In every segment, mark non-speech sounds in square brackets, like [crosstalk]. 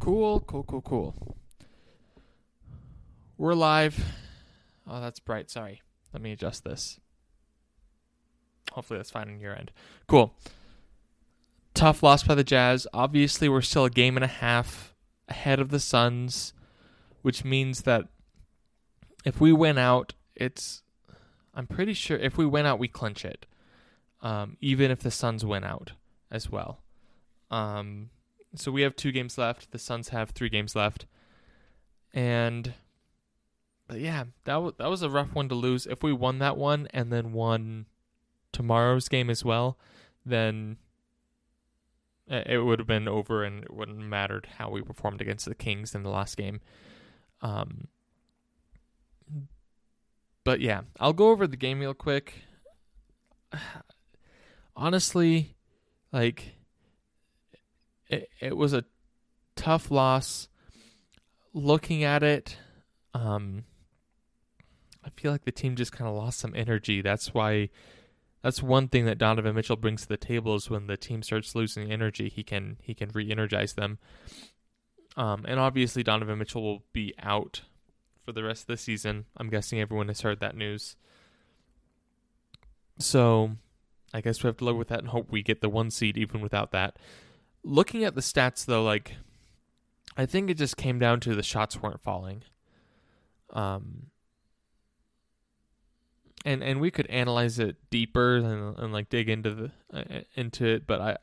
Cool, cool, cool, cool. We're live. Oh, that's bright. Sorry. Let me adjust this. Hopefully that's fine on your end. Cool. Tough loss by the Jazz. Obviously, we're still a game and a half ahead of the Suns, which means that if we win out, it's. I'm pretty sure if we win out, we clinch it. Um, even if the Suns win out as well. Um, so we have two games left. The Suns have three games left, and but yeah, that w- that was a rough one to lose. If we won that one and then won tomorrow's game as well, then it would have been over, and it wouldn't have mattered how we performed against the Kings in the last game. Um, but yeah, I'll go over the game real quick. [sighs] Honestly, like it, it was a tough loss. Looking at it, um, I feel like the team just kind of lost some energy. That's why. That's one thing that Donovan Mitchell brings to the table is when the team starts losing energy, he can he can re-energize them. Um, and obviously Donovan Mitchell will be out for the rest of the season. I'm guessing everyone has heard that news. So, I guess we have to live with that and hope we get the one seed even without that looking at the stats though, like I think it just came down to the shots weren't falling. Um and and we could analyze it deeper and, and like dig into the uh, into it, but I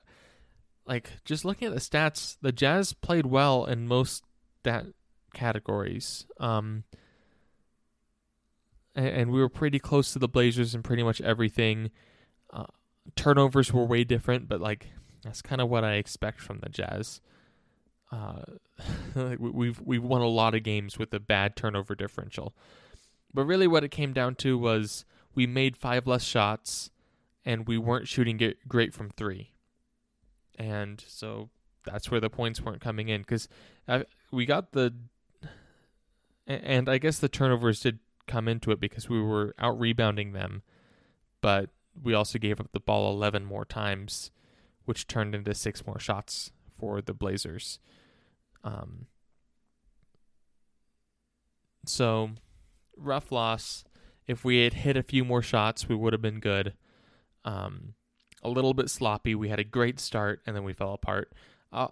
like just looking at the stats, the Jazz played well in most that categories. Um and, and we were pretty close to the Blazers in pretty much everything. Uh, turnovers were way different, but like that's kind of what I expect from the Jazz. Uh, [laughs] we've we've won a lot of games with a bad turnover differential, but really what it came down to was we made five less shots, and we weren't shooting great from three, and so that's where the points weren't coming in because we got the, and I guess the turnovers did come into it because we were out rebounding them, but we also gave up the ball eleven more times which turned into six more shots for the Blazers. Um, so, rough loss. If we had hit a few more shots, we would have been good. Um, a little bit sloppy. We had a great start, and then we fell apart. Uh,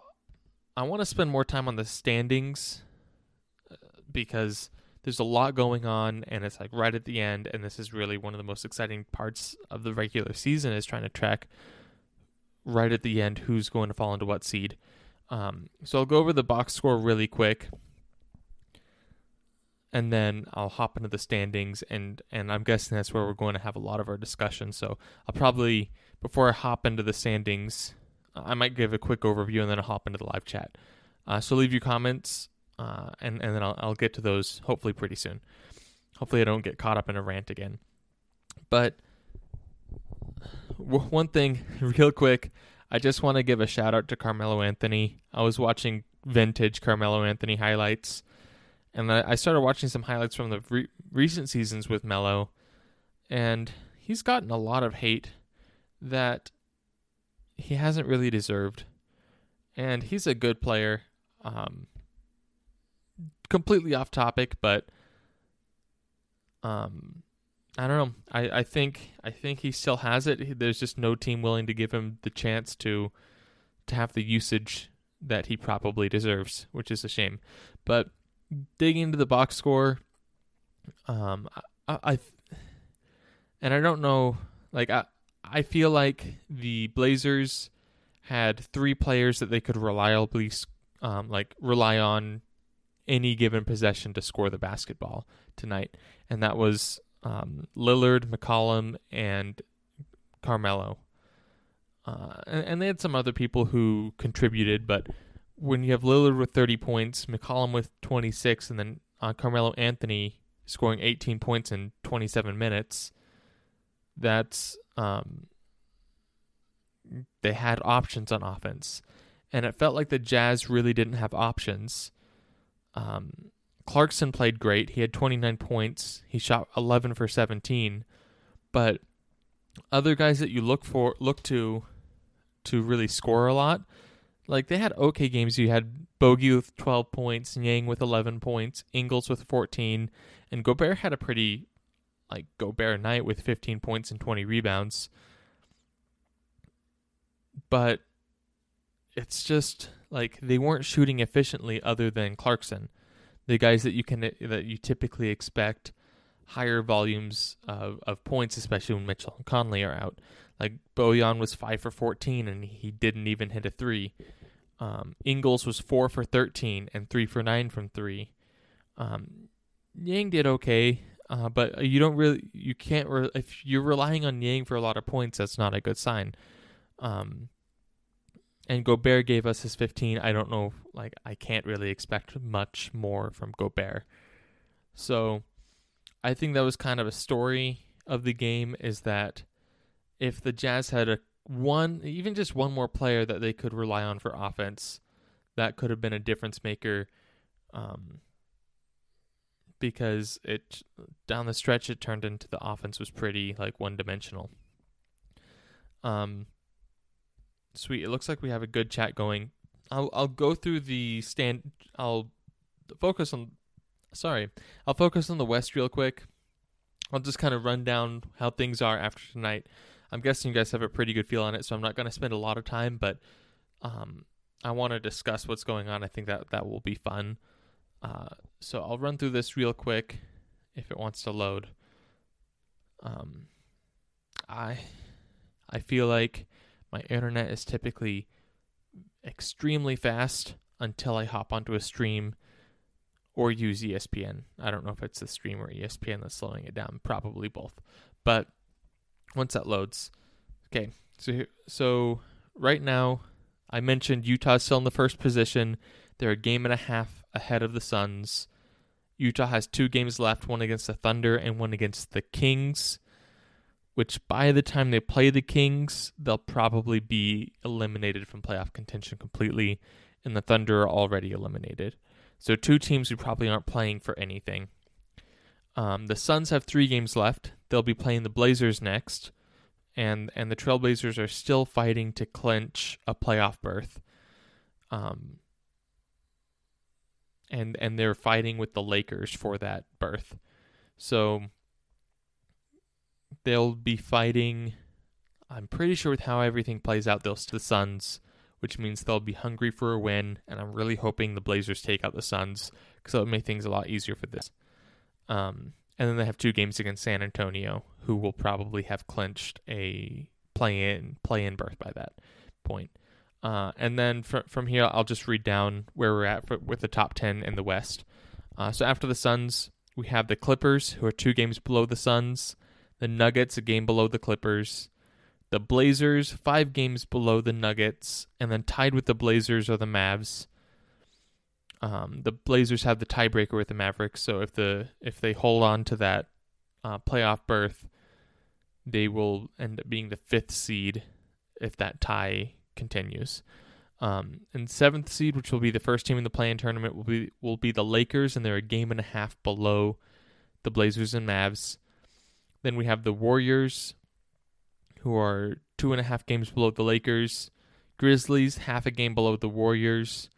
I want to spend more time on the standings uh, because there's a lot going on, and it's like right at the end, and this is really one of the most exciting parts of the regular season is trying to track right at the end who's going to fall into what seed. Um, so I'll go over the box score really quick, and then I'll hop into the standings, and and I'm guessing that's where we're going to have a lot of our discussion. So I'll probably before I hop into the standings, I might give a quick overview, and then I'll hop into the live chat. Uh, so leave your comments, uh, and and then I'll I'll get to those hopefully pretty soon. Hopefully I don't get caught up in a rant again, but one thing, [laughs] real quick, I just want to give a shout out to Carmelo Anthony. I was watching vintage Carmelo Anthony highlights, and I started watching some highlights from the re- recent seasons with Melo, and he's gotten a lot of hate that he hasn't really deserved. And he's a good player. Um, completely off topic, but um, I don't know. I, I think I think he still has it. There's just no team willing to give him the chance to to have the usage that he probably deserves, which is a shame. But digging into the box score, um, I, I and I don't know. Like I I feel like the Blazers had three players that they could reliably um, like rely on any given possession to score the basketball tonight, and that was um, Lillard, McCollum, and Carmelo. Uh, and, and, they had some other people who contributed, but when you have Lillard with 30 points, McCollum with 26, and then uh, Carmelo Anthony scoring 18 points in 27 minutes, that's um, they had options on offense, and it felt like the Jazz really didn't have options. Um, Clarkson played great. He had 29 points. He shot 11 for 17. But other guys that you look for look to to really score a lot, like they had okay games. You had Bogey with 12 points, Niang with 11 points, Ingles with 14, and Gobert had a pretty like Gobert night with 15 points and 20 rebounds. But it's just like they weren't shooting efficiently other than Clarkson. The guys that you can that you typically expect higher volumes of, of points, especially when Mitchell and Conley are out. Like Bojan was five for 14 and he didn't even hit a three. Um, Ingles was four for 13 and three for nine from three. Um, Niang did okay, uh, but you don't really, you can't, re- if you're relying on Niang for a lot of points, that's not a good sign. Um, and Gobert gave us his 15. I don't know, like, I can't really expect much more from Gobert. So I think that was kind of a story of the game is that if the Jazz had a one, even just one more player that they could rely on for offense, that could have been a difference maker. Um, because it down the stretch it turned into the offense was pretty like one dimensional. Um, sweet. It looks like we have a good chat going. I'll I'll go through the stand. I'll focus on sorry, I'll focus on the West real quick. I'll just kind of run down how things are after tonight. I'm guessing you guys have a pretty good feel on it, so I'm not going to spend a lot of time, but um, I want to discuss what's going on. I think that that will be fun. Uh, so I'll run through this real quick if it wants to load. Um, I I feel like my internet is typically extremely fast until I hop onto a stream or use ESPN. I don't know if it's the stream or ESPN that's slowing it down. Probably both. But once that loads, okay. So so right now, I mentioned Utah's still in the first position. They're a game and a half ahead of the Suns. Utah has two games left, one against the Thunder and one against the Kings. Which by the time they play the Kings, they'll probably be eliminated from playoff contention completely, and the Thunder are already eliminated. So two teams who probably aren't playing for anything. Um, the Suns have three games left. They'll be playing the Blazers next, and and the Trailblazers are still fighting to clinch a playoff berth. Um, and and they're fighting with the Lakers for that berth. So they'll be fighting. I'm pretty sure with how everything plays out, they'll the Suns which means they'll be hungry for a win. And I'm really hoping the Blazers take out the Suns because that would make things a lot easier for this. Um, and then they have two games against San Antonio, who will probably have clinched a play-in play-in berth by that point. Uh, and then fr- from here, I'll just read down where we're at for, with the top ten in the West. Uh, so after the Suns, we have the Clippers, who are two games below the Suns. The Nuggets, a game below the Clippers. The Blazers, five games below the Nuggets, and then tied with the Blazers are the Mavs. Um, the Blazers have the tiebreaker with the Mavericks, so if the if they hold on to that uh, playoff berth, they will end up being the fifth seed if that tie continues. Um, and seventh seed, which will be the first team in the play-in tournament, will be will be the Lakers, and they're a game and a half below the Blazers and Mavs. Then we have the Warriors, who are two and a half games below the Lakers, Grizzlies half a game below the Warriors,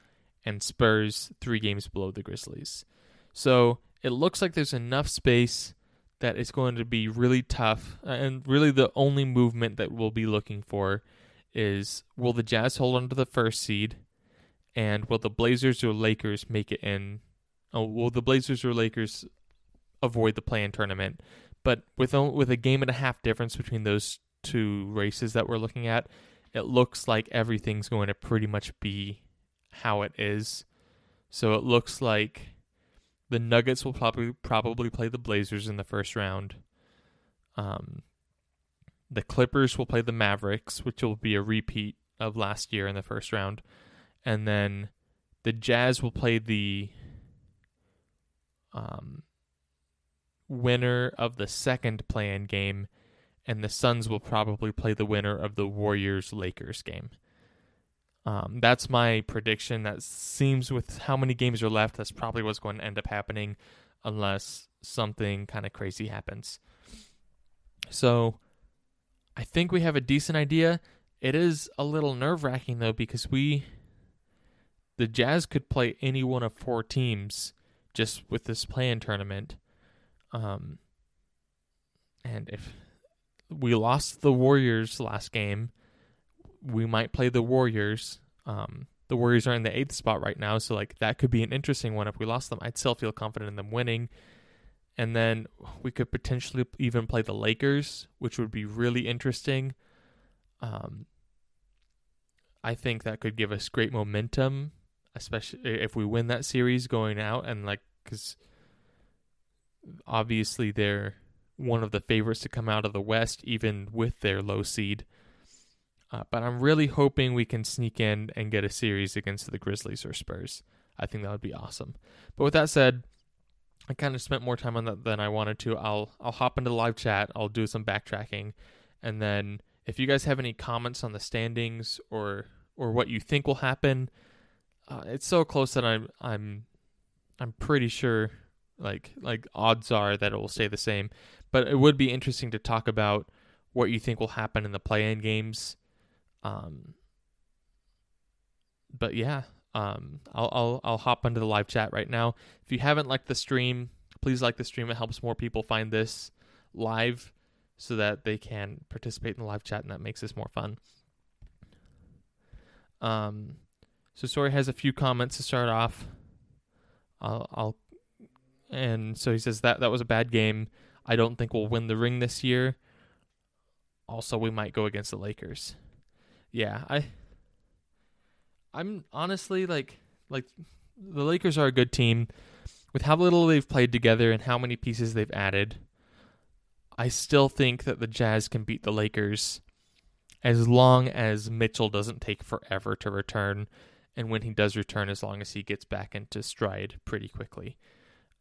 and Spurs three games below the Grizzlies. So it looks like there's enough space that it's going to be really tough. Uh, and really, the only movement that we'll be looking for is will the Jazz hold on to the first seed? And will the Blazers or Lakers make it in? Oh, will the Blazers or Lakers avoid the play in tournament? But with with a game and a half difference between those two races that we're looking at, it looks like everything's going to pretty much be how it is. So it looks like the Nuggets will probably probably play the Blazers in the first round. Um, the Clippers will play the Mavericks, which will be a repeat of last year in the first round, and then the Jazz will play the um, winner of the second play-in game and the Suns will probably play the winner of the Warriors Lakers game. Um, that's my prediction. That seems with how many games are left, that's probably what's going to end up happening, unless something kind of crazy happens. So, I think we have a decent idea. It is a little nerve wracking though because we, the Jazz could play any one of four teams just with this play-in tournament. Um, and if we lost the Warriors last game, we might play the Warriors. Um, the Warriors are in the eighth spot right now, so like that could be an interesting one. If we lost them, I'd still feel confident in them winning. And then we could potentially even play the Lakers, which would be really interesting. Um, I think that could give us great momentum, especially if we win that series going out and like because obviously they're one of the favorites to come out of the West, even with their low seed. Uh, but I'm really hoping we can sneak in and get a series against the Grizzlies or Spurs. I think that would be awesome. But with that said, I kind of spent more time on that than I wanted to. I'll I'll hop into the live chat. I'll do some backtracking, and then if you guys have any comments on the standings or or what you think will happen, uh, it's so close that I'm I'm I'm pretty sure like like odds are that it will stay the same. But it would be interesting to talk about what you think will happen in the play-in games. Um, but yeah, um, I'll I'll I'll hop into the live chat right now. If you haven't liked the stream, please like the stream. It helps more people find this live so that they can participate in the live chat and that makes this more fun. Um, so Story has a few comments to start off. I'll, I'll and so he says that that was a bad game. I don't think we'll win the ring this year. Also, we might go against the Lakers. Yeah, I I'm honestly like like the Lakers are a good team with how little they've played together and how many pieces they've added. I still think that the Jazz can beat the Lakers as long as Mitchell doesn't take forever to return, and when he does return, as long as he gets back into stride pretty quickly.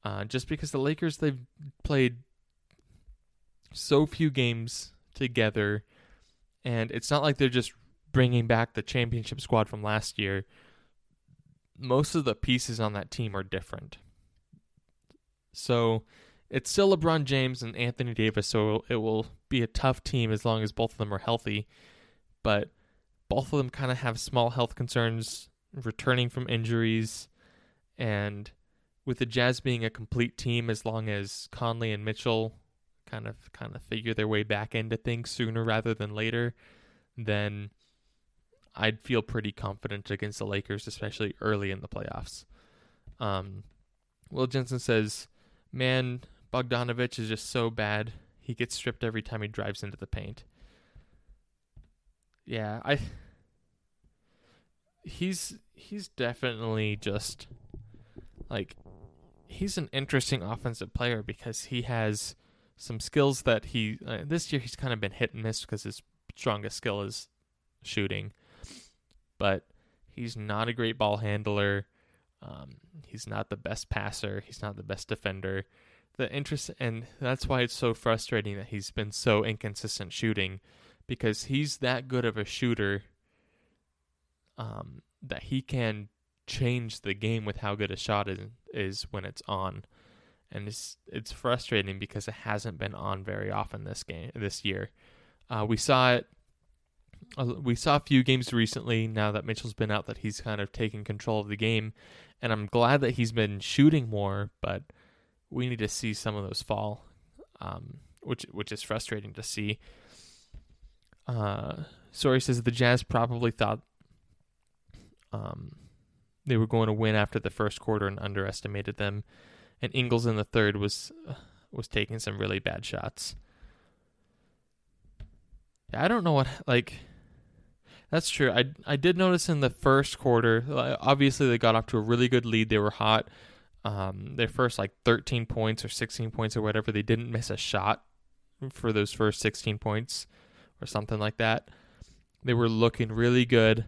Uh, just because the Lakers, they've played so few games together, and it's not like they're just bringing back the championship squad from last year. Most of the pieces on that team are different. So it's still LeBron James and Anthony Davis, so it will be a tough team as long as both of them are healthy. But both of them kind of have small health concerns returning from injuries. And with the Jazz being a complete team, as long as Conley and Mitchell kind of kind of figure their way back into things sooner rather than later, then I'd feel pretty confident against the Lakers, especially early in the playoffs. Um, Will Jensen says, "Man, Bogdanovich is just so bad. He gets stripped every time he drives into the paint. Yeah, I he's he's definitely just like he's an interesting offensive player because he has some skills that he uh, this year he's kind of been hit and miss because his strongest skill is shooting, but he's not a great ball handler. Um, he's not the best passer. He's not the best defender the interest and that's why it's so frustrating that he's been so inconsistent shooting because he's that good of a shooter um, that he can change the game with how good a shot is, is when it's on. And it's it's frustrating because it hasn't been on very often this game this year. Uh, we saw it uh, we saw a few games recently now that Mitchell's been out that he's kind of taking control of the game. And I'm glad that he's been shooting more but we need to see some of those fall, um, which which is frustrating to see. Uh, Sorry says the Jazz probably thought um, they were going to win after the first quarter and underestimated them. And Ingles in the third was uh, was taking some really bad shots. I don't know what like. That's true. I I did notice in the first quarter. Obviously, they got off to a really good lead. They were hot um, their first like 13 points or 16 points or whatever, they didn't miss a shot for those first 16 points or something like that. They were looking really good.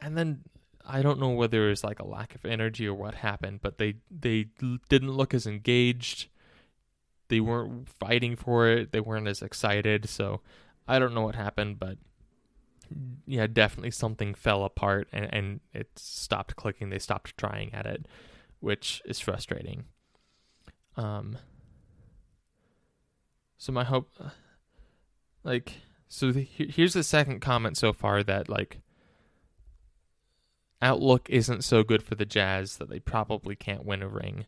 And then I don't know whether it was like a lack of energy or what happened, but they they didn't look as engaged. They weren't fighting for it. They weren't as excited. So I don't know what happened, but yeah, definitely something fell apart and, and it stopped clicking. They stopped trying at it which is frustrating. Um, so my hope, like, so the, here's the second comment so far that like outlook isn't so good for the Jazz that they probably can't win a ring.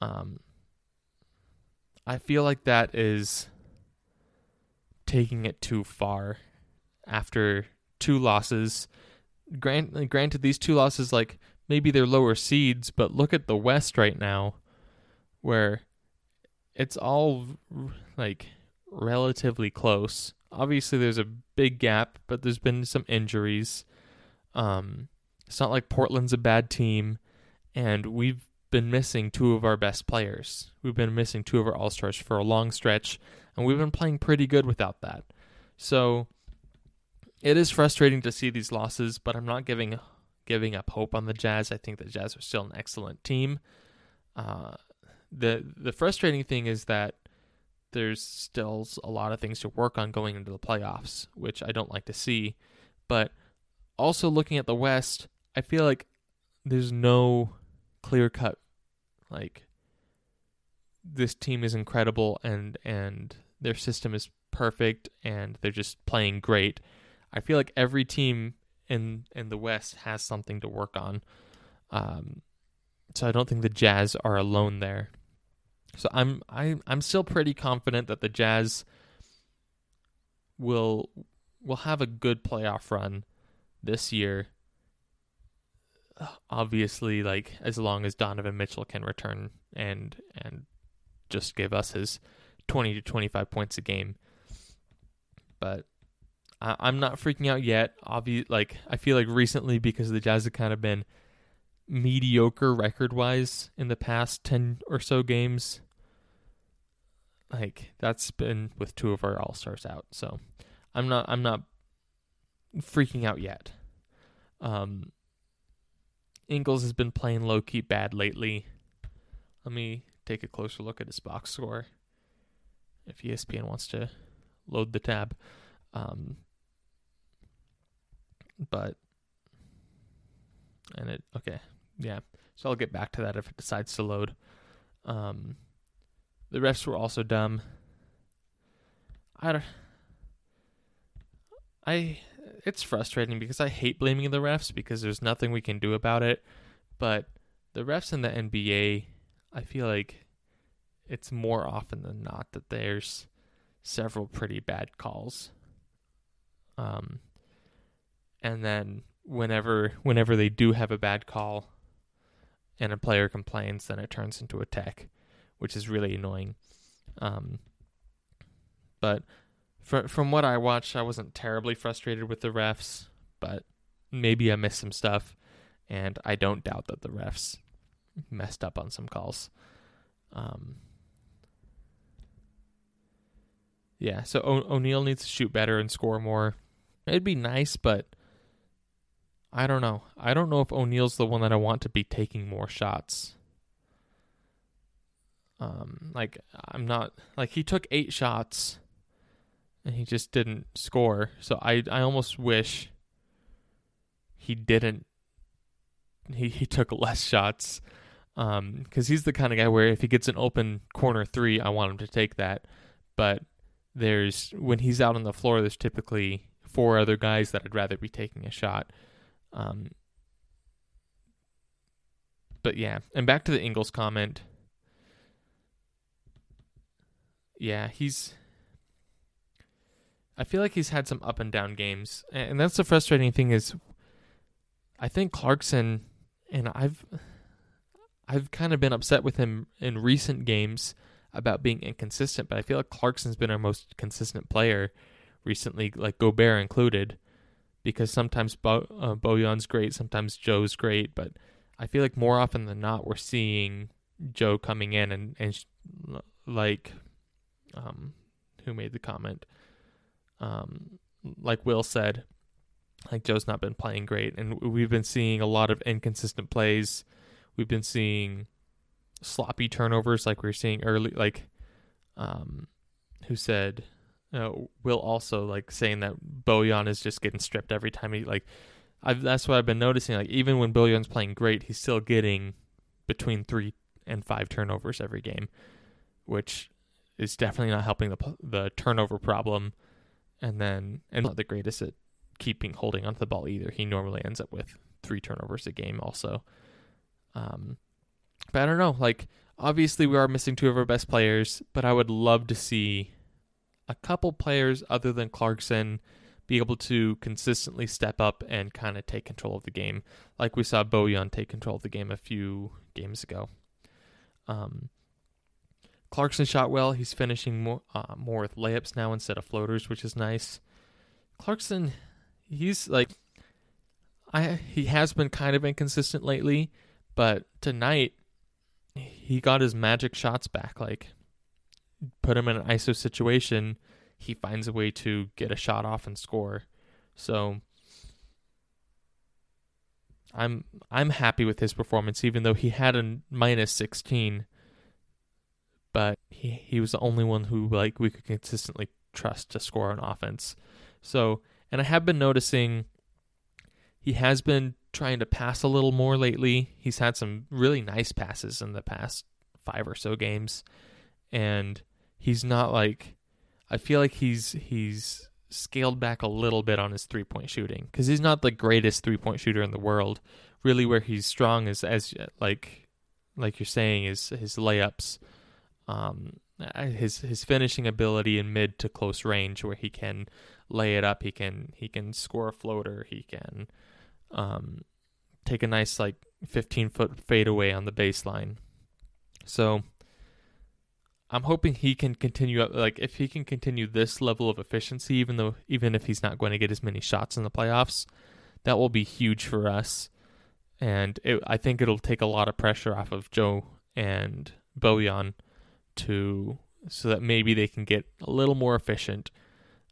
Um, I feel like that is taking it too far after two losses. Grant, granted, these two losses, like maybe they're lower seeds, but look at the West right now, where it's all like relatively close. Obviously, there's a big gap, but there's been some injuries. Um, it's not like Portland's a bad team, and we've been missing two of our best players. We've been missing two of our all stars for a long stretch, and we've been playing pretty good without that. So it is frustrating to see these losses, but I'm not giving giving up hope on the Jazz. I think the Jazz are still an excellent team. Uh, the the frustrating thing is that there's still a lot of things to work on going into the playoffs, which I don't like to see. But also looking at the West, I feel like there's no clear cut like this team is incredible and and their system is perfect and they're just playing great. I feel like every team in in the West has something to work on. Um, so I don't think the Jazz are alone there. So I'm I I'm still pretty confident that the Jazz will will have a good playoff run this year. Obviously, like as long as Donovan Mitchell can return and and just give us his 20 to 25 points a game. But I, I'm not freaking out yet. Obvi- like I feel like recently because the Jazz have kind of been mediocre record wise in the past 10 or so games. Like that's been with two of our all stars out. So I'm not I'm not freaking out yet. Um Ingles has been playing low key bad lately. Let me take a closer look at his box score. If ESPN wants to load the tab. Um but and it okay yeah so i'll get back to that if it decides to load um the refs were also dumb i don't i it's frustrating because i hate blaming the refs because there's nothing we can do about it but the refs in the nba i feel like it's more often than not that there's several pretty bad calls um and then whenever whenever they do have a bad call and a player complains, then it turns into a tech, which is really annoying. Um, but for, from what I watched, I wasn't terribly frustrated with the refs, but maybe I missed some stuff, and I don't doubt that the refs messed up on some calls. Um, yeah, so o- O'Neale needs to shoot better and score more. It'd be nice, but I don't know. I don't know if O'Neale's the one that I want to be taking more shots. Um, like I'm not like he took eight shots and he just didn't score. So I I almost wish he didn't. He he took less shots. Um, because he's the kind of guy where if he gets an open corner three, I want him to take that. But there's when he's out on the floor, there's typically four other guys that I'd rather be taking a shot. Um, but yeah, and back to the Ingles comment. Yeah, he's. I feel like he's had some up and down games, and that's the frustrating thing is. I think Clarkson, and I've, I've kind of been upset with him in recent games about being inconsistent, but I feel like Clarkson's been our most consistent player recently, like Gobert included because sometimes Bo, uh, Bojan's great, sometimes Joe's great, but I feel like more often than not we're seeing Joe coming in and and like um who made the comment um like Will said like Joe's not been playing great and we've been seeing a lot of inconsistent plays. We've been seeing sloppy turnovers like we were seeing early like um who said uh, Will also like saying that Bojan is just getting stripped every time he like. I've, that's what I've been noticing. Like even when Bojan's playing great, he's still getting between three and five turnovers every game, which is definitely not helping the the turnover problem. And then and not the greatest at keeping holding onto the ball either. He normally ends up with three turnovers a game also. Um, but I don't know. Like obviously we are missing two of our best players, but I would love to see a couple players other than Clarkson be able to consistently step up and kind of take control of the game, like we saw Bojan take control of the game a few games ago. Um, Clarkson shot well. He's finishing more uh, more with layups now instead of floaters, which is nice. Clarkson, he's like, I he has been kind of inconsistent lately, but tonight he got his magic shots back. Like, put him in an ISO situation, he finds a way to get a shot off and score. So I'm I'm happy with his performance, even though he had a minus 16. But he he was the only one who like we could consistently trust to score on offense. So and I have been noticing he has been trying to pass a little more lately. He's had some really nice passes in the past five or so games, and he's not like I feel like he's he's scaled back a little bit on his three point shooting because he's not the greatest three point shooter in the world. Really, where he's strong is as like like you're saying is his layups, um, his his finishing ability in mid to close range where he can lay it up. He can he can score a floater. He can um, take a nice like 15 foot fadeaway on the baseline. So I'm hoping he can continue up like if he can continue this level of efficiency even though even if he's not going to get as many shots in the playoffs, that will be huge for us. And it, I think it'll take a lot of pressure off of Joe and Bojan to so that maybe they can get a little more efficient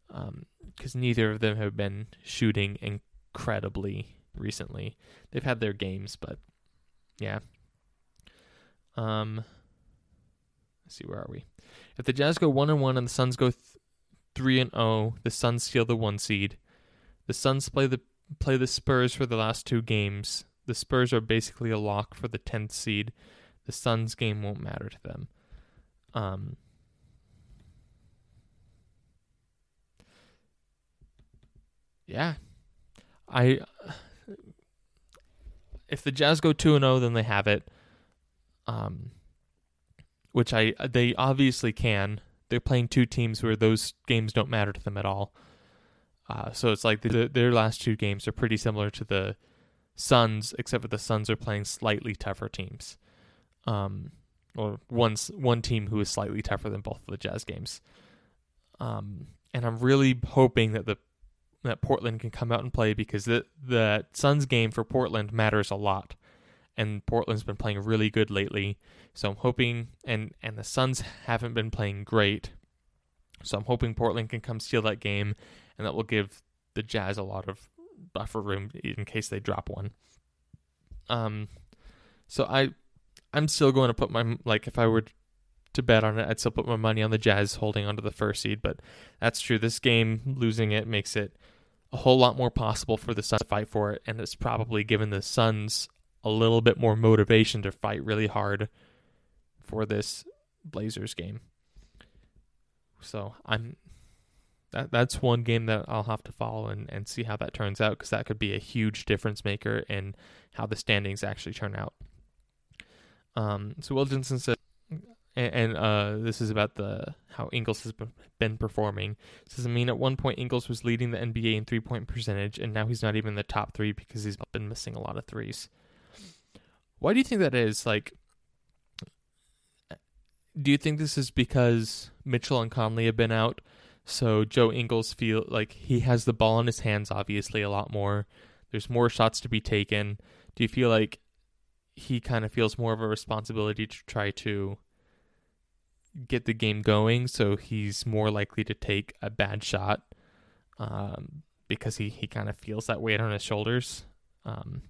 because um, neither of them have been shooting incredibly recently. They've had their games, but yeah. Um, Let's see, where are we? If the Jazz go one and one and the Suns go th- three and zero, oh, the Suns steal the one seed. The Suns play the play the Spurs for the last two games. The Spurs are basically a lock for the tenth seed. The Suns game won't matter to them. Um, yeah, I. If the Jazz go two and zero, oh, then they have it. Um, which I they obviously can. They're playing two teams where those games don't matter to them at all. Uh, so it's like the, their last two games are pretty similar to the Suns, except for the Suns are playing slightly tougher teams. Um, or one one team who is slightly tougher than both of the Jazz games. Um, and I'm really hoping that the that Portland can come out and play because the the Suns game for Portland matters a lot and Portland's been playing really good lately. So I'm hoping, and and the Suns haven't been playing great. So I'm hoping Portland can come steal that game, and that will give the Jazz a lot of buffer room in case they drop one. Um, so I, I'm still going to put my like if I were to bet on it, I'd still put my money on the Jazz holding onto the first seed. But that's true. This game losing it makes it a whole lot more possible for the Suns to fight for it, and it's probably given the Suns a little bit more motivation to fight really hard for this Blazers game. So I'm that that's one game that I'll have to follow and, and see how that turns out because that could be a huge difference maker in how the standings actually turn out. Um, so said, and, and uh, this is about the how Ingles has been performing. It says, I mean, at one point Ingles was leading the NBA in three point percentage, and now he's not even in the top three because he's been missing a lot of threes. Why do you think that is? Like, do you think this is because Mitchell and Conley have been out? So Joe Ingles feel like he has the ball in his hands obviously a lot more. There's more shots to be taken. Do you feel like he kind of feels more of a responsibility to try to get the game going so he's more likely to take a bad shot um, because he, he kind of feels that weight on his shoulders? Um,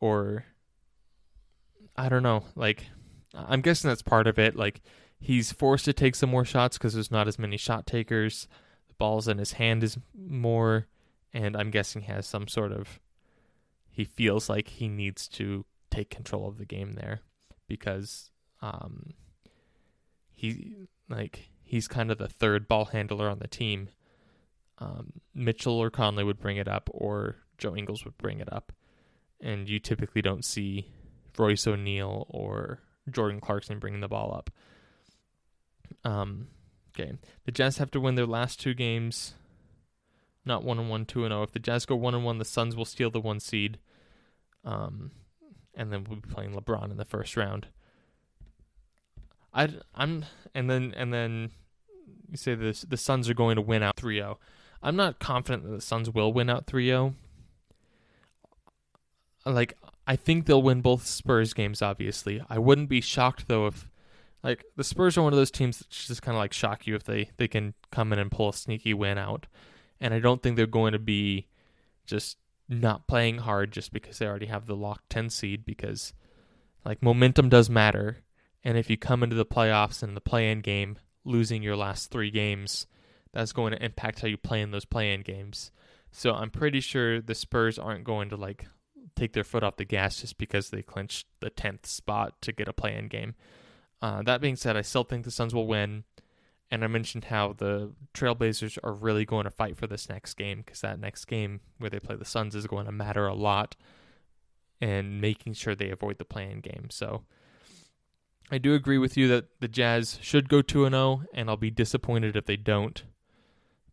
or I don't know. Like, I'm guessing that's part of it. Like, he's forced to take some more shots because there's not as many shot takers. The ball's in his hand is more, and I'm guessing he has some sort of. He feels like he needs to take control of the game there because um, he like he's kind of the third ball handler on the team. Um, Mitchell or Conley would bring it up, or Joe Ingles would bring it up, and you typically don't see Royce O'Neale or Jordan Clarkson bringing the ball up. Um, okay, the Jazz have to win their last two games, not one and one, two and zero. Oh. If the Jazz go one and one, the Suns will steal the one seed. Um, and then we'll be playing LeBron in the first round. I I'm and then and then you say the the Suns are going to win out 3-0. I'm not confident that the Suns will win out 3-0. Like I think they'll win both Spurs games obviously. I wouldn't be shocked though if like the Spurs are one of those teams that just kind of like shock you if they they can come in and pull a sneaky win out. And I don't think they're going to be just not playing hard just because they already have the lock 10 seed because like momentum does matter. And if you come into the playoffs and the play-in game losing your last 3 games that's going to impact how you play in those play-in games. So I'm pretty sure the Spurs aren't going to like take their foot off the gas just because they clinched the 10th spot to get a play-in game. Uh, that being said I still think the Suns will win and I mentioned how the Trailblazers are really going to fight for this next game because that next game where they play the Suns is going to matter a lot and making sure they avoid the play-in game. So I do agree with you that the Jazz should go 2 0 and I'll be disappointed if they don't.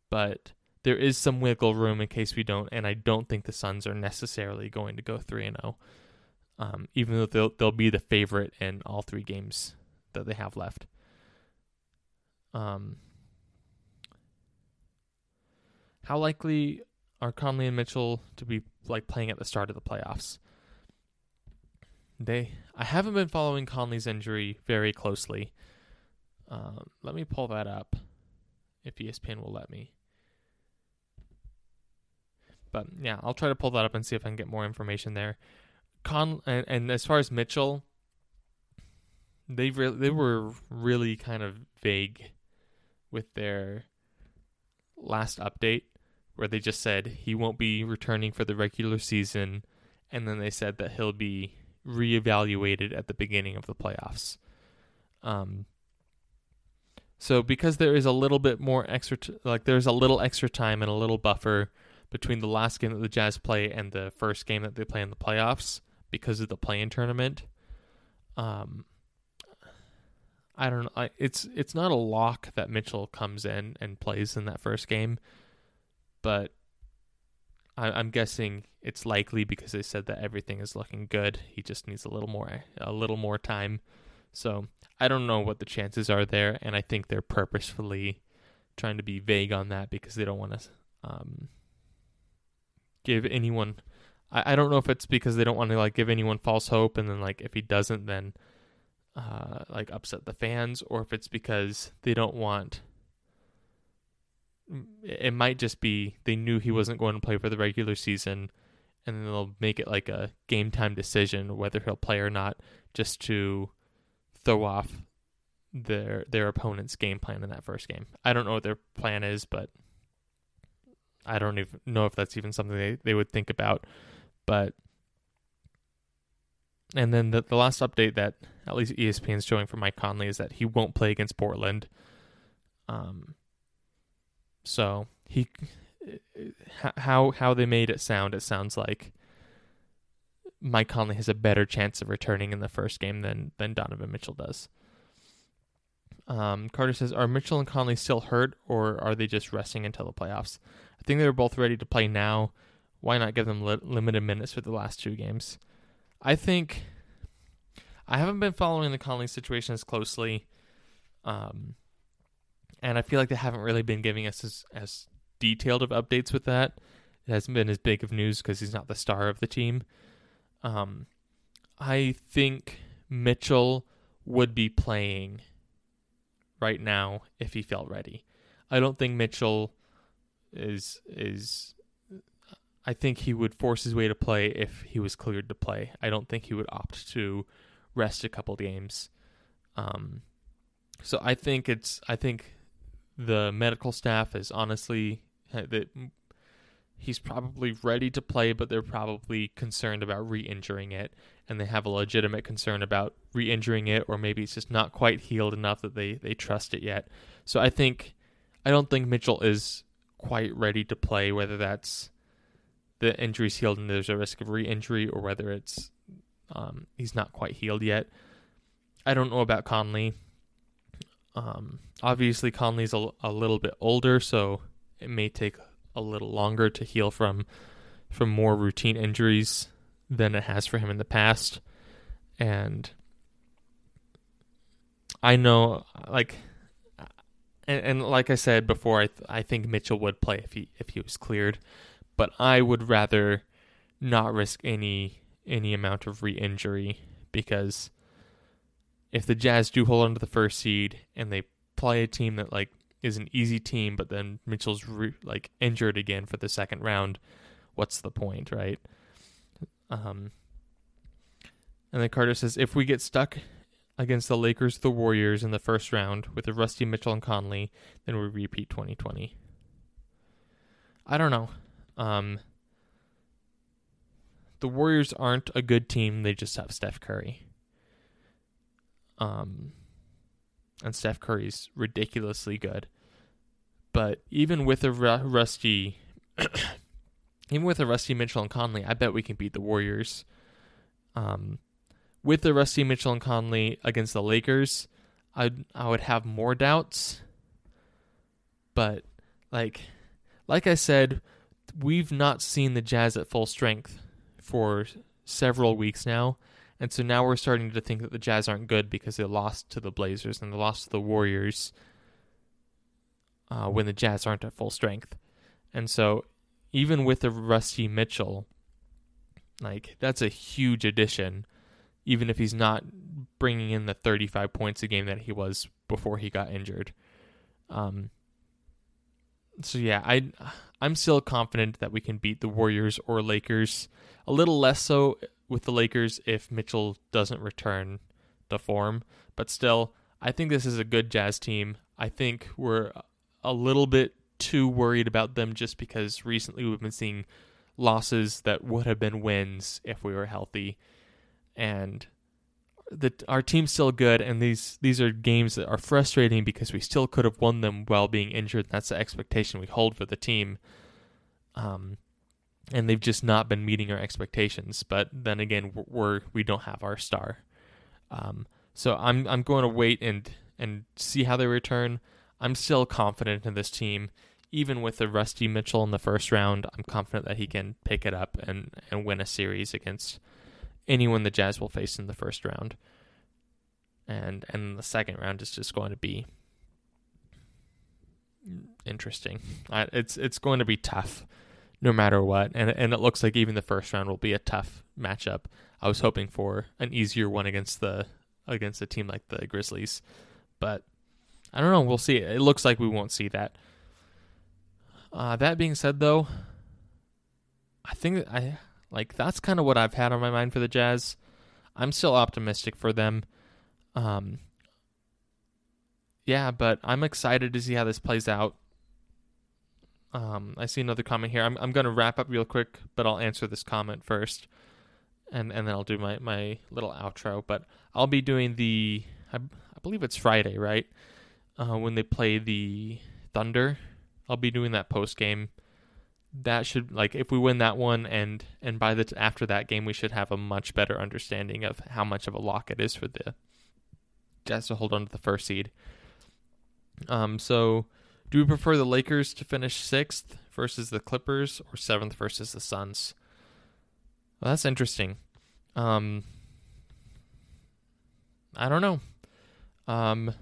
But there is some wiggle room in case we don't and I don't think the Suns are necessarily going to go 3 0. Um, even though they'll they'll be the favorite in all three games that they have left. Um, how likely are Conley and Mitchell to be like playing at the start of the playoffs? They, I haven't been following Conley's injury very closely. Um, let me pull that up, if ESPN will let me. But yeah, I'll try to pull that up and see if I can get more information there. Con and, and as far as Mitchell, they they were really kind of vague with their last update where they just said he won't be returning for the regular season and then they said that he'll be reevaluated at the beginning of the playoffs. Um, so because there is a little bit more extra, t- like there's a little extra time and a little buffer between the last game that the Jazz play and the first game that they play in the playoffs because of the play-in tournament. Um, I don't know. It's it's not a lock that Mitchell comes in and plays in that first game, but I, am guessing it's likely because they said that everything is looking good. He just needs a little more a little more time. So I don't know what the chances are there, and I think they're purposefully trying to be vague on that because they don't want to um, give anyone. I, I don't know if it's because they don't want to like give anyone false hope, and then like if he doesn't, then uh, like upset the fans, or if it's because they don't want. It might just be they knew he wasn't going to play for the regular season, and then they'll make it like a game time decision whether he'll play or not, just to throw off their their opponent's game plan in that first game. I don't know what their plan is, but I don't even know if that's even something they, they would think about. But and then the, the last update that at least ESPN is showing for Mike Conley is that he won't play against Portland. Um, so he how how they made it sound, it sounds like Mike Conley has a better chance of returning in the first game than than Donovan Mitchell does. Um, Carter says, "Are Mitchell and Conley still hurt, or are they just resting until the playoffs?" I think they're both ready to play now. Why not give them li- limited minutes for the last two games? I think I haven't been following the Conley situation as closely, um, and I feel like they haven't really been giving us as, as detailed of updates with that. It hasn't been as big of news because he's not the star of the team. Um, I think Mitchell would be playing right now if he felt ready. I don't think Mitchell is is I think he would force his way to play if he was cleared to play. I don't think he would opt to rest a couple games. Um, so I think it's I think the medical staff is honestly that he's probably ready to play, but they're probably concerned about re-injuring it, and they have a legitimate concern about re-injuring it, or maybe it's just not quite healed enough that they they trust it yet. So I think I don't think Mitchell is quite ready to play, whether that's the injury's healed and there's a risk of re-injury, or whether it's um, he's not quite healed yet. I don't know about Conley. Um, obviously, Conley's a, a little bit older, so it may take a little longer to heal from from more routine injuries than it has for him in the past. And I know, like, and, and like I said before, I th- I think Mitchell would play if he if he was cleared, but I would rather not risk any any amount of re-injury because if the Jazz do hold on to the first seed and they play a team that like is an easy team, but then Mitchell's re- like injured again for the second round, what's the point, right? Um, and then Carter says if we get stuck against the Lakers, the Warriors in the first round with the Rusty Mitchell and Conley, then we repeat 2020. I don't know. Um, the Warriors aren't a good team; they just have Steph Curry. Um, and Steph Curry's ridiculously good. But even with a rusty, [coughs] even with a rusty Mitchell and Conley, I bet we can beat the Warriors. Um, with the rusty Mitchell and Conley against the Lakers, I I would have more doubts. But like, like I said, we've not seen the Jazz at full strength for several weeks now. And so now we're starting to think that the Jazz aren't good because they lost to the Blazers and they lost to the Warriors uh, when the Jazz aren't at full strength. And so even with the Rusty Mitchell, like that's a huge addition, even if he's not bringing in the 35 points a game that he was before he got injured. Um, so yeah, I I'm still confident that we can beat the Warriors or Lakers. A little less so with the Lakers if Mitchell doesn't return to form, but still, I think this is a good Jazz team. I think we're a little bit too worried about them just because recently we've been seeing losses that would have been wins if we were healthy, and the our team's still good, and these these are games that are frustrating because we still could have won them while being injured. That's the expectation we hold for the team. Um, and they've just not been meeting our expectations. But then again, we're we don't have our star. Um, so I'm I'm going to wait and and see how they return. I'm still confident in this team, even with the Rusty Mitchell in the first round. I'm confident that he can pick it up and and win a series against anyone the Jazz will face in the first round. And and the second round is just going to be interesting. it's it's going to be tough no matter what. And and it looks like even the first round will be a tough matchup. I was hoping for an easier one against the against a team like the Grizzlies, but I don't know. We'll see. It looks like we won't see that. Uh, that being said, though, I think I like that's kind of what I've had on my mind for the Jazz. I'm still optimistic for them. Um, yeah, but I'm excited to see how this plays out. Um, I see another comment here. I'm I'm going to wrap up real quick, but I'll answer this comment first, and and then I'll do my my little outro. But I'll be doing the I, I believe it's Friday, right? Uh, when they play the Thunder, I'll be doing that post game. That should like if we win that one, and and by the t- after that game, we should have a much better understanding of how much of a lock it is for the Jazz to hold on to the first seed. Um, so do we prefer the Lakers to finish sixth versus the Clippers or seventh versus the Suns? Well, that's interesting. Um, I don't know. Um,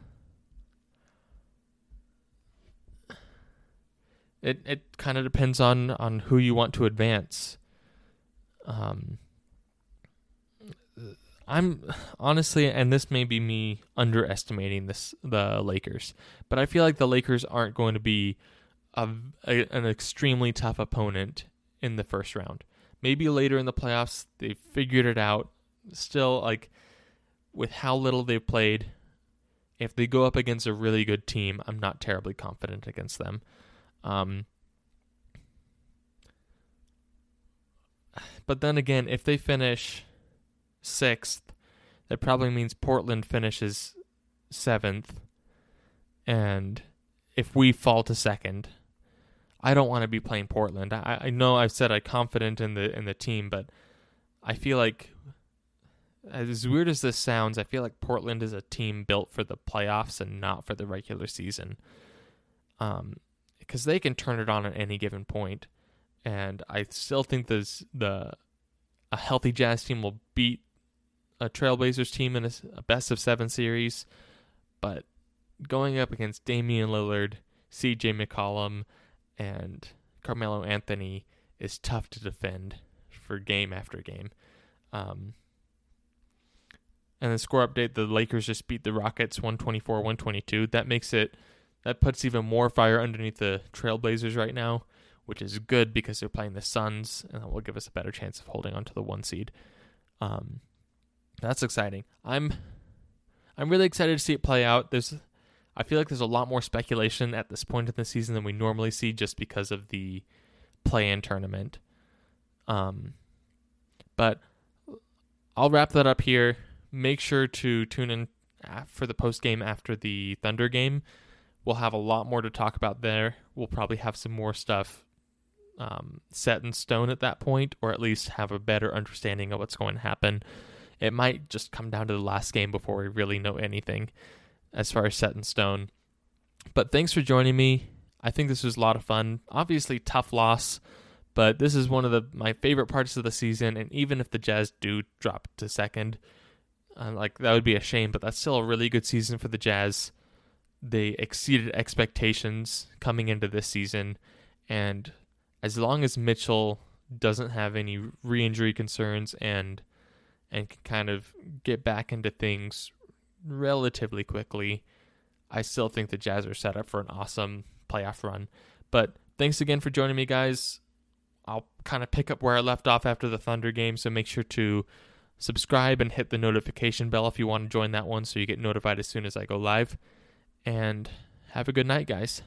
it it kind of depends on on who you want to advance. Um, I'm honestly, and this may be me underestimating this the Lakers, but I feel like the Lakers aren't going to be a, a, an extremely tough opponent in the first round. Maybe later in the playoffs they figured it out. Still, like with how little they've played, if they go up against a really good team, I'm not terribly confident against them. Um, but then again, if they finish sixth, that probably means Portland finishes seventh. And if we fall to second, I don't want to be playing Portland. I, I know I've said I'm confident in the in the team, but I feel like as weird as this sounds, I feel like Portland is a team built for the playoffs and not for the regular season. Um, because they can turn it on at any given point, and I still think there's the a healthy Jazz team will beat a Trailblazers team in a, a best of seven series, but going up against Damian Lillard, C.J. McCollum, and Carmelo Anthony is tough to defend for game after game. Um, and the score update, the Lakers just beat the Rockets 124 122. That makes it, that puts even more fire underneath the Trailblazers right now, which is good because they're playing the Suns, and that will give us a better chance of holding on to the one seed. Um, that's exciting. I'm, I'm really excited to see it play out. There's, I feel like there's a lot more speculation at this point in the season than we normally see, just because of the play-in tournament. Um, but I'll wrap that up here make sure to tune in for the post game after the Thunder game. We'll have a lot more to talk about there. We'll probably have some more stuff um, set in stone at that point, or at least have a better understanding of what's going to happen. It might just come down to the last game before we really know anything as far as set in stone. But thanks for joining me. I think this was a lot of fun. Obviously, tough loss, but this is one of the my favorite parts of the season. And even if the Jazz do drop to second, uh, like that would be a shame, but that's still a really good season for the Jazz. They exceeded expectations coming into this season, and as long as Mitchell doesn't have any re-injury concerns and and can kind of get back into things relatively quickly, I still think the Jazz are set up for an awesome playoff run. But thanks again for joining me, guys. I'll kind of pick up where I left off after the Thunder game, so make sure to subscribe and hit the notification bell if you want to join that one so you get notified as soon as I go live. And have a good night, guys.